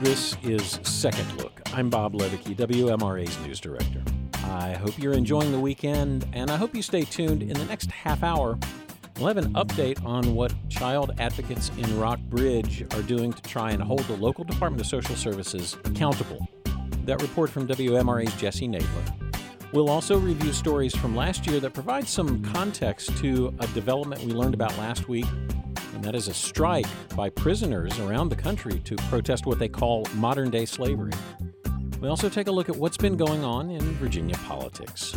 This is Second Look. I'm Bob Leweke, WMRA's news director. I hope you're enjoying the weekend, and I hope you stay tuned. In the next half hour, we'll have an update on what child advocates in Rockbridge are doing to try and hold the local Department of Social Services accountable. That report from WMRA's Jessie Knadler. We'll also review stories from last year that provide some context to a development we learned about last week and that is a strike by prisoners around the country to protest what they call modern day slavery. We also take a look at what's been going on in Virginia politics.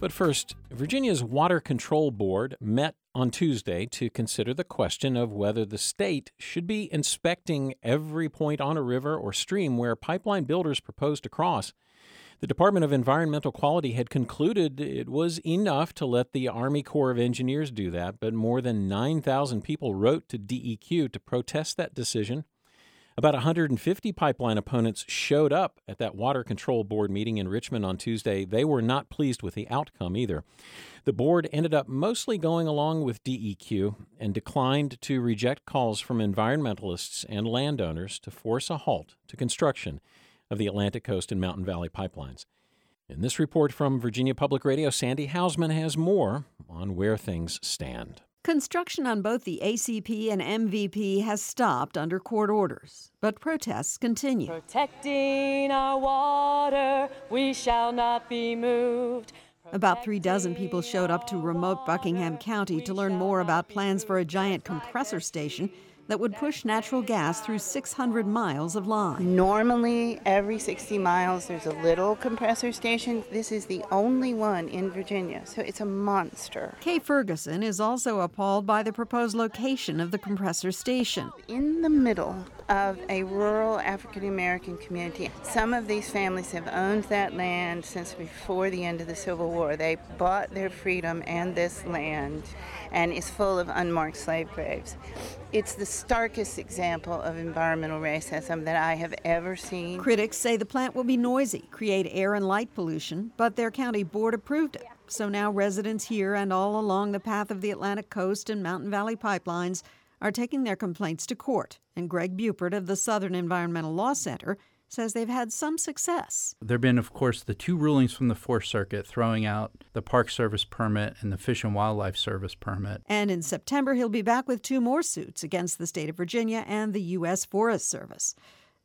But first, Virginia's Water Control Board met on Tuesday to consider the question of whether the state should be inspecting every point on a river or stream where pipeline builders propose to cross the Department of Environmental Quality had concluded it was enough to let the Army Corps of Engineers do that, but more than 9,000 people wrote to DEQ to protest that decision. About 150 pipeline opponents showed up at that Water Control Board meeting in Richmond on Tuesday. They were not pleased with the outcome either. The board ended up mostly going along with DEQ and declined to reject calls from environmentalists and landowners to force a halt to construction of the Atlantic Coast and Mountain Valley pipelines. In this report from Virginia Public Radio, Sandy Hausman has more on where things stand. Construction on both the ACP and MVP has stopped under court orders, but protests continue. Protecting our water, we shall not be moved. About three dozen people showed up to remote Buckingham County to learn more about plans for a giant compressor station that would push natural gas through 600 miles of line. Normally, every 60 miles, there's a little compressor station. This is the only one in Virginia, so it's a monster. Kay Ferguson is also appalled by the proposed location of the compressor station. In the middle of a rural African American community. Some of these families have owned that land since before the end of the Civil War. They bought their freedom and this land and is full of unmarked slave graves. It's the starkest example of environmental racism that I have ever seen. Critics say the plant will be noisy, create air and light pollution, but their county board approved it. So now residents here and all along the path of the Atlantic coast and Mountain Valley pipelines are taking their complaints to court. And Greg Buppert of the Southern Environmental Law Center says they've had some success. There have been, of course, the two rulings from the Fourth Circuit throwing out the Park Service permit and the Fish and Wildlife Service permit. And in September, he'll be back with two more suits against the state of Virginia and the U.S. Forest Service.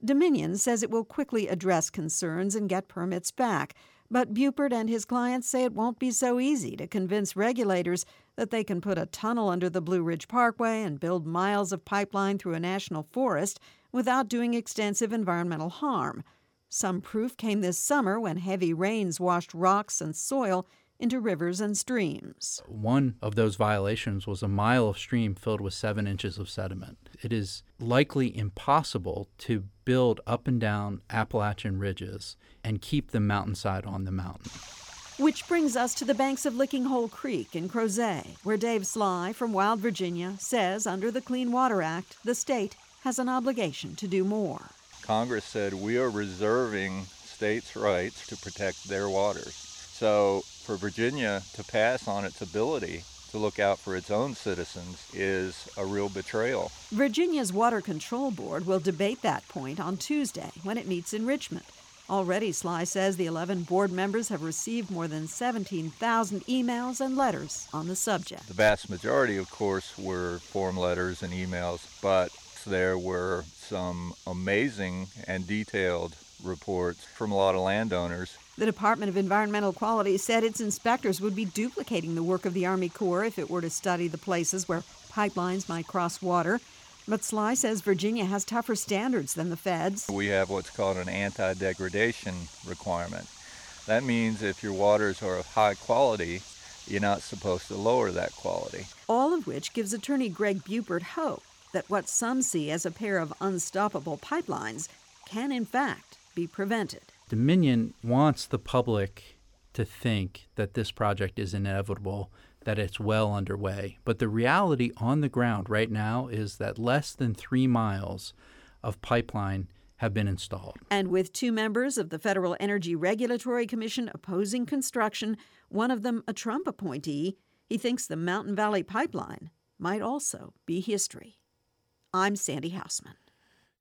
Dominion says it will quickly address concerns and get permits back. But Buppert and his clients say it won't be so easy to convince regulators that they can put a tunnel under the Blue Ridge Parkway and build miles of pipeline through a national forest without doing extensive environmental harm. Some proof came this summer when heavy rains washed rocks and soil into rivers and streams. One of those violations was a mile of stream filled with seven inches of sediment. It is likely impossible to build up and down Appalachian ridges and keep the mountainside on the mountain. Which brings us to the banks of Licking Hole Creek in Crozet, where Dave Sligh from Wild Virginia says under the Clean Water Act, the state has an obligation to do more. Congress said we are reserving states' rights to protect their waters. So for Virginia to pass on its ability to look out for its own citizens is a real betrayal. Virginia's Water Control Board will debate that point on Tuesday when it meets in Richmond. Already, Sligh says the 11 board members have received more than 17,000 emails and letters on the subject. The vast majority, of course, were form letters and emails, but there were some amazing and detailed reports from a lot of landowners. The Department of Environmental Quality said its inspectors would be duplicating the work of the Army Corps if it were to study the places where pipelines might cross water. But Sligh says Virginia has tougher standards than the feds. We have what's called an anti degradation requirement. That means if your waters are of high quality, you're not supposed to lower that quality. All of which gives attorney Greg Buppert hope that what some see as a pair of unstoppable pipelines can, in fact, be prevented. Dominion wants the public to think that this project is inevitable, that it's well underway. But the reality on the ground right now is that less than three miles of pipeline have been installed. And with two members of the Federal Energy Regulatory Commission opposing construction, one of them a Trump appointee, he thinks the Mountain Valley Pipeline might also be history. I'm Sandy Hausman.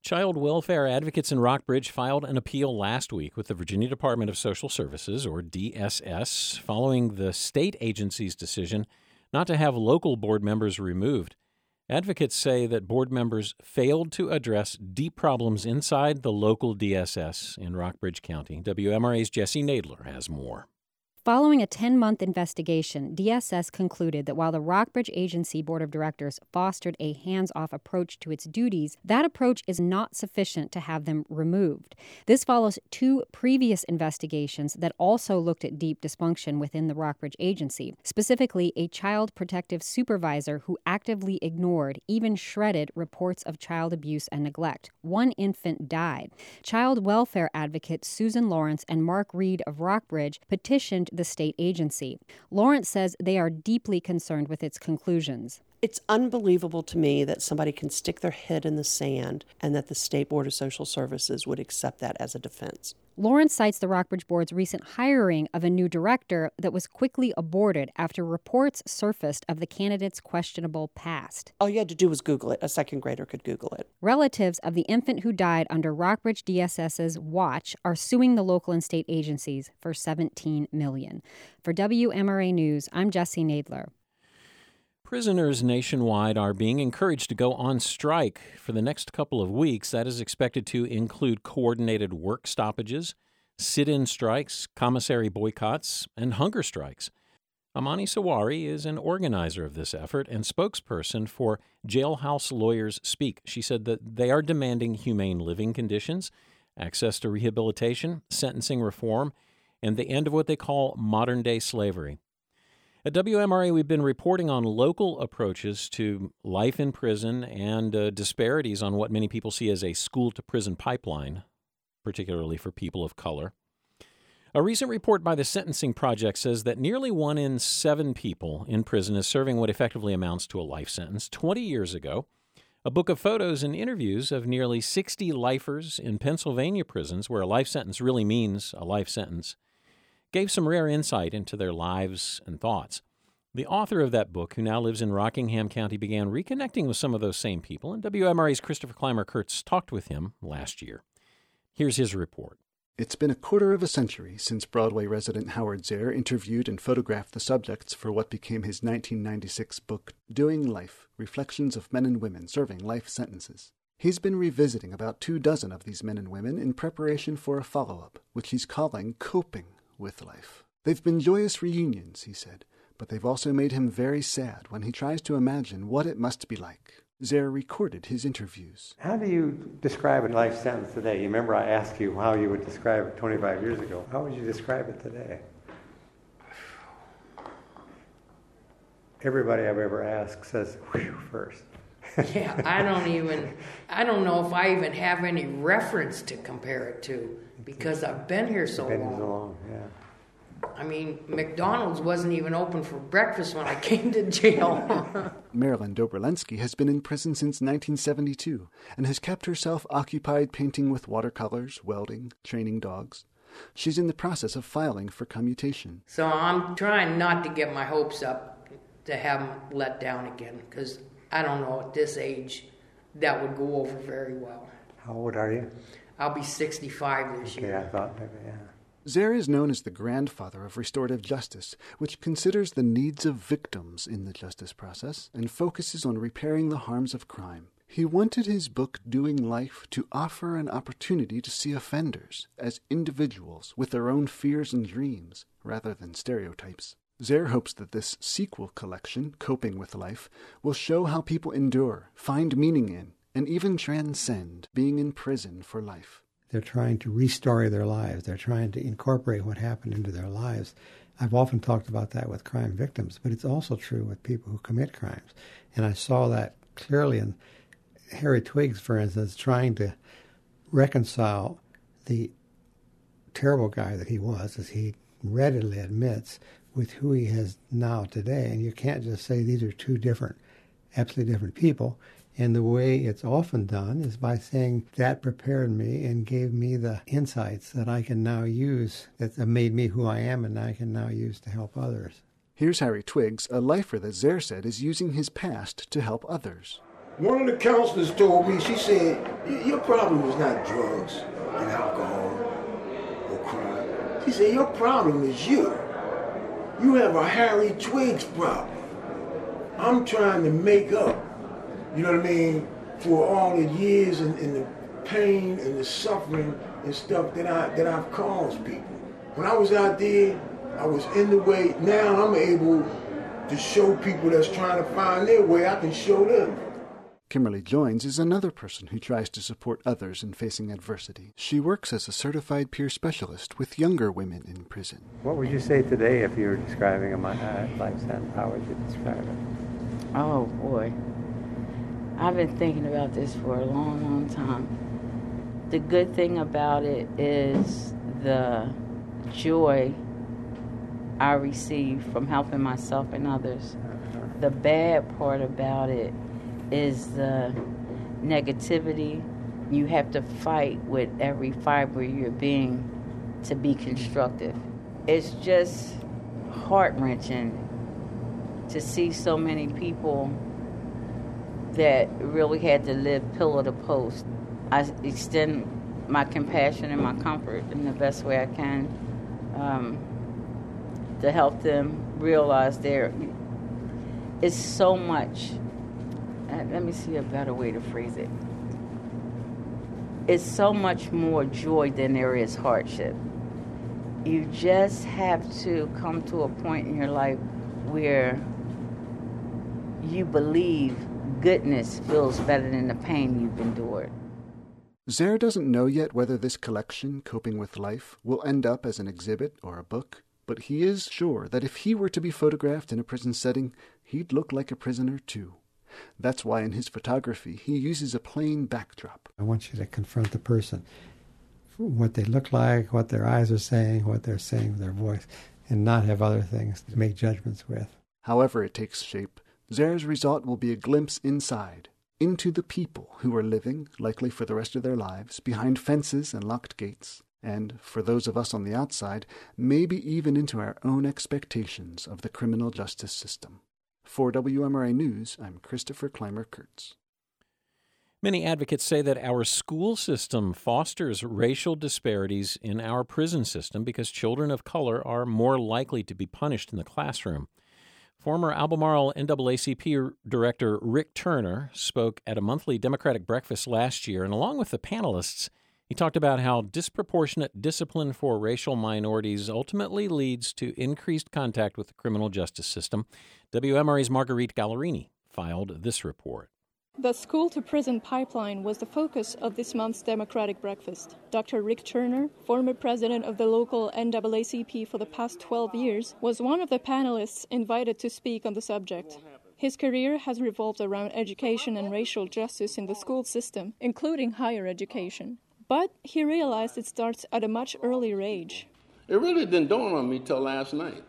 Child welfare advocates in Rockbridge filed an appeal last week with the Virginia Department of Social Services, or DSS, following the state agency's decision not to have local board members removed. Advocates say that board members failed to address deep problems inside the local DSS in Rockbridge County. WMRA's Jessie Knadler has more. Following a 10 month investigation, DSS concluded that while the Rockbridge Agency Board of Directors fostered a hands off approach to its duties, that approach is not sufficient to have them removed. This follows two previous investigations that also looked at deep dysfunction within the Rockbridge Agency, specifically a child protective supervisor who actively ignored, even shredded, reports of child abuse and neglect. One infant died. Child welfare advocates Susan Lawrence and Mark Reed of Rockbridge petitioned the state agency. Lawrence says they are deeply concerned with its conclusions. It's unbelievable to me that somebody can stick their head in the sand and that the State Board of Social Services would accept that as a defense. Lawrence cites the Rockbridge Board's recent hiring of a new director that was quickly aborted after reports surfaced of the candidate's questionable past. All you had to do was Google it. A second grader could Google it. Relatives of the infant who died under Rockbridge DSS's watch are suing the local and state agencies for 17 million. For WMRA News, I'm Jessie Knadler. Prisoners nationwide are being encouraged to go on strike for the next couple of weeks. That is expected to include coordinated work stoppages, sit in strikes, commissary boycotts, and hunger strikes. Amani Sawari is an organizer of this effort and spokesperson for Jailhouse Lawyers Speak. She said that they are demanding humane living conditions, access to rehabilitation, sentencing reform, and the end of what they call modern day slavery. At WMRA, we've been reporting on local approaches to life in prison and uh, disparities on what many people see as a school to prison pipeline, particularly for people of color. A recent report by the Sentencing Project says that nearly one in seven people in prison is serving what effectively amounts to a life sentence. 20 years ago, a book of photos and interviews of nearly 60 lifers in Pennsylvania prisons, where a life sentence really means a life sentence, gave some rare insight into their lives and thoughts. The author of that book, who now lives in Rockingham County, began reconnecting with some of those same people, and WMRA's Christopher Clymer Kurtz talked with him last year. Here's his report. It's been a quarter of a century since Broadway resident Howard Zehr interviewed and photographed the subjects for what became his 1996 book, Doing Life Reflections of Men and Women Serving Life Sentences. He's been revisiting about two dozen of these men and women in preparation for a follow up, which he's calling Coping with life. They've been joyous reunions, he said, but they've also made him very sad when he tries to imagine what it must be like. Zehr recorded his interviews. How do you describe a life sentence today? You remember I asked you how you would describe it 25 years ago. How would you describe it today? Everybody I've ever asked says, whew, first. yeah, I don't even, I don't know if I even have any reference to compare it to because I've been here so been long. so long, yeah. I mean, McDonald's wasn't even open for breakfast when I came to jail. Marilyn Dobrolensky has been in prison since 1972 and has kept herself occupied painting with watercolors, welding, training dogs. She's in the process of filing for commutation. So I'm trying not to get my hopes up to have them let down again because I don't know at this age that would go over very well. How old are you? I'll be 65 this year. Yeah, I thought maybe, yeah. Zehr is known as the grandfather of restorative justice, which considers the needs of victims in the justice process and focuses on repairing the harms of crime. He wanted his book, Doing Life, to offer an opportunity to see offenders as individuals with their own fears and dreams, rather than stereotypes. Zehr hopes that this sequel collection, Coping with Life, will show how people endure, find meaning in, and even transcend being in prison for life. They're trying to restore their lives. They're trying to incorporate what happened into their lives. I've often talked about that with crime victims, but it's also true with people who commit crimes. And I saw that clearly in Harry Twiggs, for instance, trying to reconcile the terrible guy that he was, as he readily admits, with who he is now today. And you can't just say these are two different, absolutely different people. And the way it's often done is by saying that prepared me and gave me the insights that I can now use, that made me who I am and I can now use to help others. Here's Harry Twiggs, a lifer that Zehr said is using his past to help others. One of the counselors told me, she said, your problem is not drugs and alcohol or crime. She said, your problem is you. You have a Harry Twiggs problem. I'm trying to make up, you know what I mean, for all the years and, and the pain and the suffering and stuff that I that I've caused people. When I was out there, I was in the way. Now I'm able to show people that's trying to find their way. I can show them. Kimberly Joins is another person who tries to support others in facing adversity. She works as a certified peer specialist with younger women in prison. What would you say today if you were describing a uh, life sentence? How would you describe it? Oh boy. I've been thinking about this for a long, long time. The good thing about it is the joy I receive from helping myself and others. The bad part about it is the negativity. You have to fight with every fiber of your being to be constructive. It's just heart wrenching to see so many people that really had to live pillar to post. I extend my compassion and my comfort in the best way I can um, to help them realize there is so much let me see a better way to phrase it. It's so much more joy than there is hardship. You just have to come to a point in your life where you believe goodness feels better than the pain you've endured. Zehr doesn't know yet whether this collection, Coping with Life, will end up as an exhibit or a book, but he is sure that if he were to be photographed in a prison setting, he'd look like a prisoner too. That's why in his photography he uses a plain backdrop. I want you to confront the person, what they look like, what their eyes are saying, what they're saying with their voice, and not have other things to make judgments with. However it takes shape, Zehr's result will be a glimpse inside, into the people who are living, likely for the rest of their lives, behind fences and locked gates, and, for those of us on the outside, maybe even into our own expectations of the criminal justice system. For WMRA News, I'm Christopher Clymer Kurtz. Many advocates say that our school system fosters racial disparities in our prison system because children of color are more likely to be punished in the classroom. Former Albemarle NAACP Director Rick Turner spoke at a monthly Democratic breakfast last year, and along with the panelists, he talked about how disproportionate discipline for racial minorities ultimately leads to increased contact with the criminal justice system. WMRA's Marguerite Gallorini filed this report. The school to prison pipeline was the focus of this month's Democratic breakfast. Dr. Rick Turner, former president of the local NAACP for the past 12 years, was one of the panelists invited to speak on the subject. His career has revolved around education and racial justice in the school system, including higher education. But he realized it starts at a much earlier age. It really didn't dawn on me till last night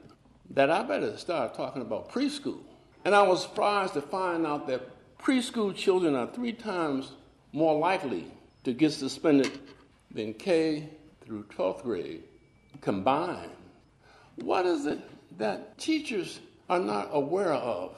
that I better start talking about preschool. And I was surprised to find out that preschool children are three times more likely to get suspended than K through 12th grade combined. What is it that teachers are not aware of?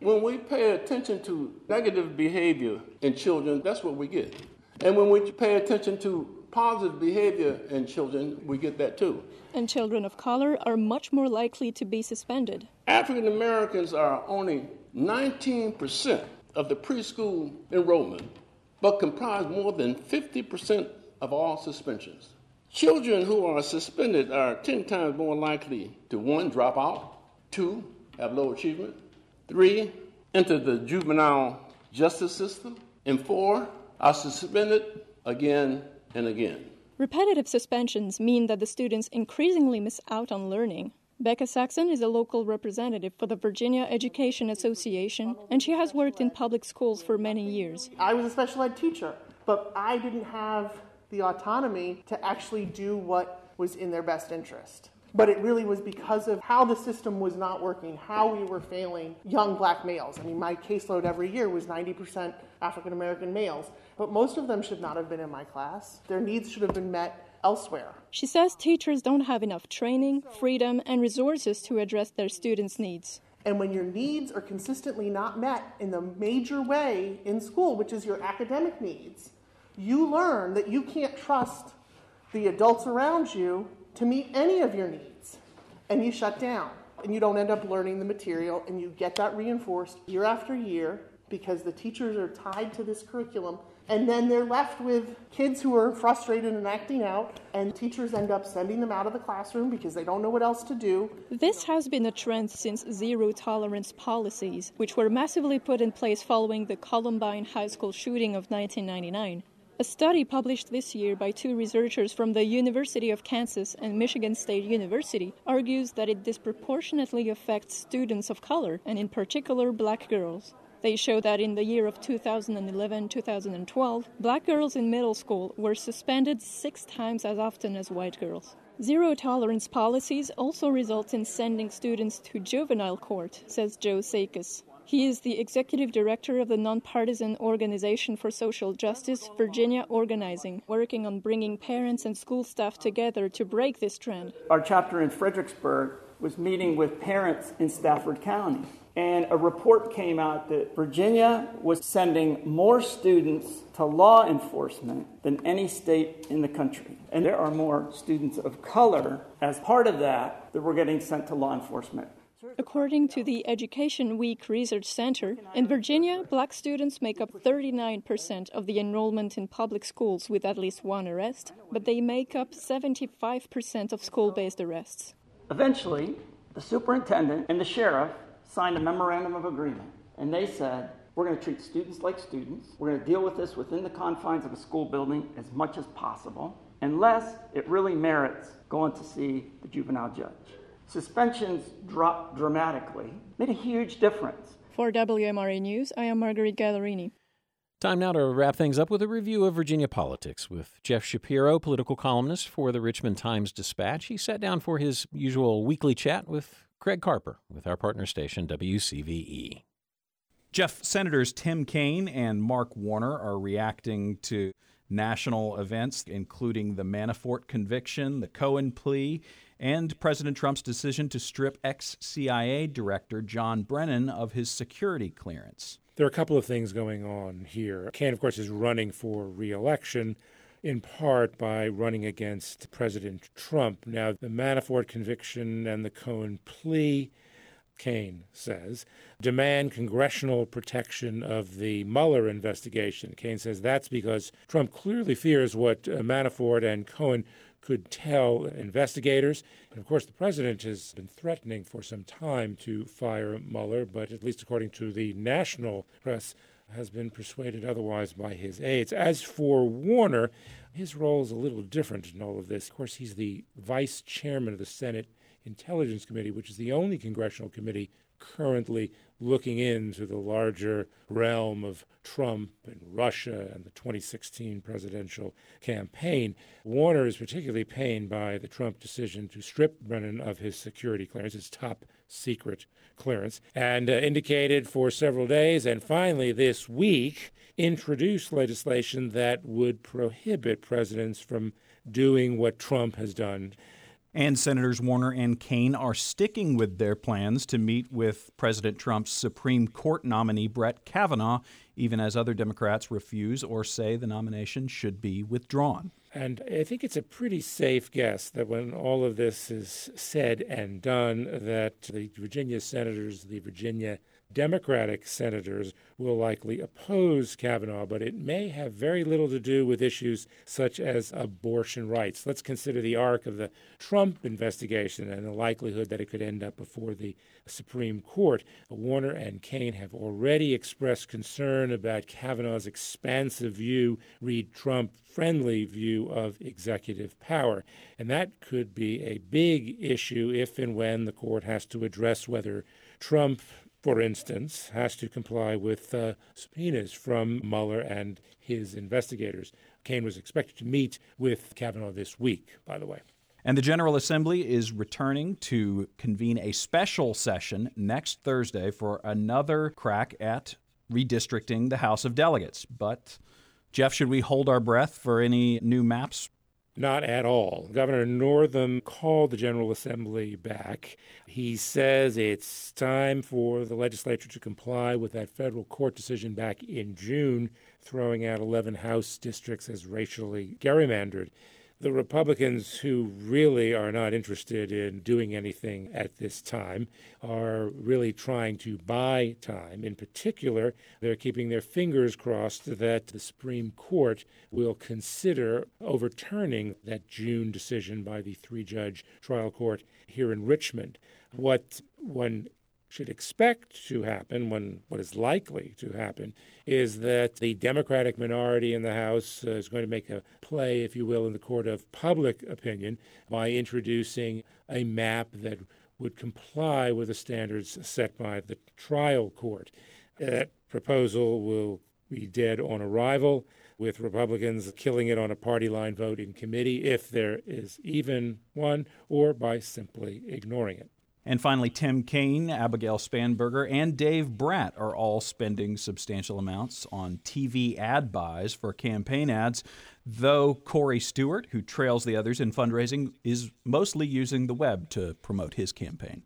When we pay attention to negative behavior in children, that's what we get. And when we pay attention to positive behavior in children, we get that too. And children of color are much more likely to be suspended. African Americans are only 19% of the preschool enrollment, but comprise more than 50% of all suspensions. Children who are suspended are 10 times more likely to one, drop out, two, have low achievement, three, enter the juvenile justice system, and four, are suspended again and again. Repetitive suspensions mean that the students increasingly miss out on learning. Becca Saxon is a local representative for the Virginia Education Association, and she has worked in public schools for many years. I was a special ed teacher, but I didn't have the autonomy to actually do what was in their best interest. But it really was because of how the system was not working, how we were failing young black males. I mean, my caseload every year was 90% African American males, but most of them should not have been in my class. Their needs should have been met elsewhere. She says teachers don't have enough training, freedom, and resources to address their students' needs. And when your needs are consistently not met in the major way in school, which is your academic needs, you learn that you can't trust the adults around you to meet any of your needs. And you shut down. And you don't end up learning the material, and you get that reinforced year after year because the teachers are tied to this curriculum and then they're left with kids who are frustrated and acting out, and teachers end up sending them out of the classroom because they don't know what else to do. This has been a trend since zero tolerance policies, which were massively put in place following the Columbine High School shooting of 1999. A study published this year by two researchers from the University of Kansas and Michigan State University argues that it disproportionately affects students of color, and in particular black girls. They show that in the year of 2011 2012, black girls in middle school were suspended six times as often as white girls. Zero tolerance policies also result in sending students to juvenile court, says Joe Szakos. He is the executive director of the nonpartisan Organization for Social Justice, Virginia Organizing, working on bringing parents and school staff together to break this trend. Our chapter in Fredericksburg was meeting with parents in Stafford County and a report came out that Virginia was sending more students to law enforcement than any state in the country. And there are more students of color as part of that that were getting sent to law enforcement. According to the Education Week Research Center, in Virginia, black students make up 39% of the enrollment in public schools with at least one arrest, but they make up 75% of school based arrests. Eventually, the superintendent and the sheriff signed a memorandum of agreement, and they said, we're going to treat students like students. We're going to deal with this within the confines of a school building as much as possible, unless it really merits going to see the juvenile judge. Suspensions dropped dramatically, made a huge difference. For WMRA News, I am Marguerite Gallorini. Time now to wrap things up with a review of Virginia politics with Jeff Shapiro, political columnist for the Richmond Times Dispatch. He sat down for his usual weekly chat with Craig Carper with our partner station, WCVE. Jeff, Senators Tim Kaine and Mark Warner are reacting to national events, including the Manafort conviction, the Cohen plea, and President Trump's decision to strip ex CIA Director John Brennan of his security clearance. There are a couple of things going on here. Kaine, of course, is running for reelection in part by running against President Trump. Now, the Manafort conviction and the Cohen plea, Kaine says, demand congressional protection of the Mueller investigation. Kaine says that's because Trump clearly fears what uh, Manafort and Cohen could tell investigators. And of course, the president has been threatening for some time to fire Mueller, but at least according to the national press, has been persuaded otherwise by his aides. As for Warner, his role is a little different in all of this. Of course, he's the vice chairman of the Senate Intelligence Committee, which is the only congressional committee currently looking into the larger realm of Trump and Russia and the 2016 presidential campaign. Warner is particularly pained by the Trump decision to strip Brennan of his security clearance, his top secret clearance, and uh, indicated for several days and finally this week introduced legislation that would prohibit presidents from doing what Trump has done. And Senators Warner and Kaine are sticking with their plans to meet with President Trump's Supreme Court nominee Brett Kavanaugh, even as other Democrats refuse or say the nomination should be withdrawn. And I think it's a pretty safe guess that when all of this is said and done, that the Virginia senators, the Virginia Democratic senators will likely oppose Kavanaugh, but it may have very little to do with issues such as abortion rights. Let's consider the arc of the Trump investigation and the likelihood that it could end up before the Supreme Court. Warner and Kaine have already expressed concern about Kavanaugh's expansive view, read Trump friendly view of executive power. And that could be a big issue if and when the court has to address whether Trump for instance, has to comply with uh, subpoenas from Mueller and his investigators. Kaine was expected to meet with Kavanaugh this week, by the way. And the General Assembly is returning to convene a special session next Thursday for another crack at redistricting the House of Delegates. But, Jeff, should we hold our breath for any new maps Not at all. Governor Northam called the General Assembly back. He says it's time for the legislature to comply with that federal court decision back in June, throwing out 11 House districts as racially gerrymandered the Republicans who really are not interested in doing anything at this time are really trying to buy time. In particular, they're keeping their fingers crossed that the Supreme Court will consider overturning that June decision by the three judge trial court here in Richmond. What one should expect to happen, when what is likely to happen, is that the Democratic minority in the House uh, is going to make a play, if you will, in the court of public opinion by introducing a map that would comply with the standards set by the trial court. That proposal will be dead on arrival, with Republicans killing it on a party line vote in committee, if there is even one, or by simply ignoring it. And finally, Tim Kaine, Abigail Spanberger, and Dave Brat are all spending substantial amounts on TV ad buys for campaign ads, though Corey Stewart, who trails the others in fundraising, is mostly using the web to promote his campaign.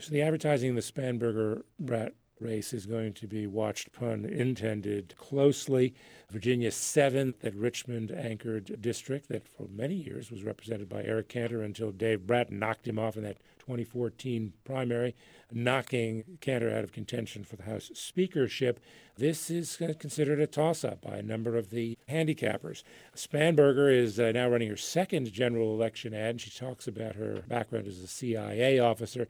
So the advertising in the Spanberger Brat race is going to be watched, pun intended, closely. Virginia's seventh at Richmond anchored district that for many years was represented by Eric Cantor until Dave Brat knocked him off in that 2014 primary, knocking Cantor out of contention for the House speakership. This is considered a toss up by a number of the handicappers. Spanberger is uh, now running her second general election ad, and she talks about her background as a CIA officer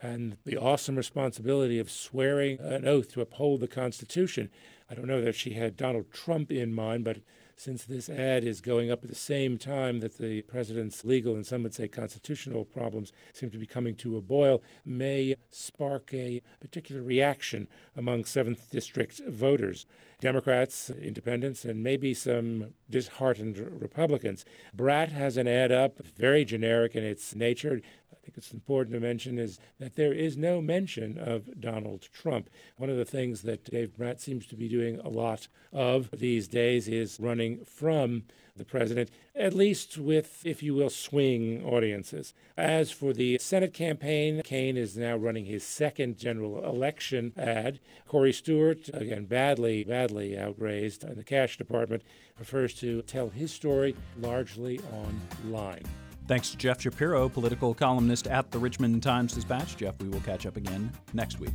and the awesome responsibility of swearing an oath to uphold the Constitution. I don't know that she had Donald Trump in mind, but since this ad is going up at the same time that the president's legal and some would say constitutional problems seem to be coming to a boil, may spark a particular reaction among 7th District voters. Democrats, independents, and maybe some disheartened Republicans. Brat has an ad up, very generic in its nature think it's important to mention is that there is no mention of Donald Trump. One of the things that Dave Brat seems to be doing a lot of these days is running from the president, at least with, if you will, swing audiences. As for the Senate campaign, Kaine is now running his second general election ad. Corey Stewart, again, badly, badly outraised in the cash department, prefers to tell his story largely online. Thanks to Jeff Shapiro, political columnist at the Richmond Times Dispatch. Jeff, we will catch up again next week.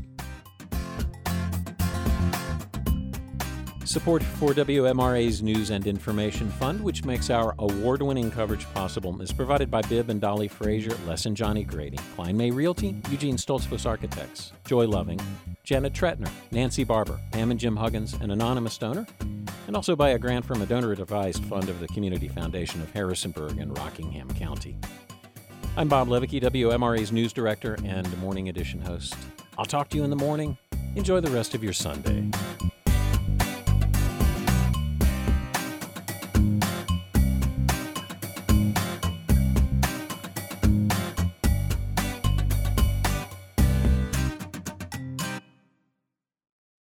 Support for WMRA's News and Information Fund, which makes our award winning coverage possible, is provided by Bib and Dolly Frazier, Les and Johnny Grady, Kline May Realty, Eugene Stoltzfus Architects, Joy Loving, Janet Tretner, Nancy Barber, Pam and Jim Huggins, an anonymous donor, and also by a grant from a donor advised fund of the Community Foundation of Harrisonburg and Rockingham County. I'm Bob Leweke, WMRA's news director and morning edition host. I'll talk to you in the morning. Enjoy the rest of your Sunday.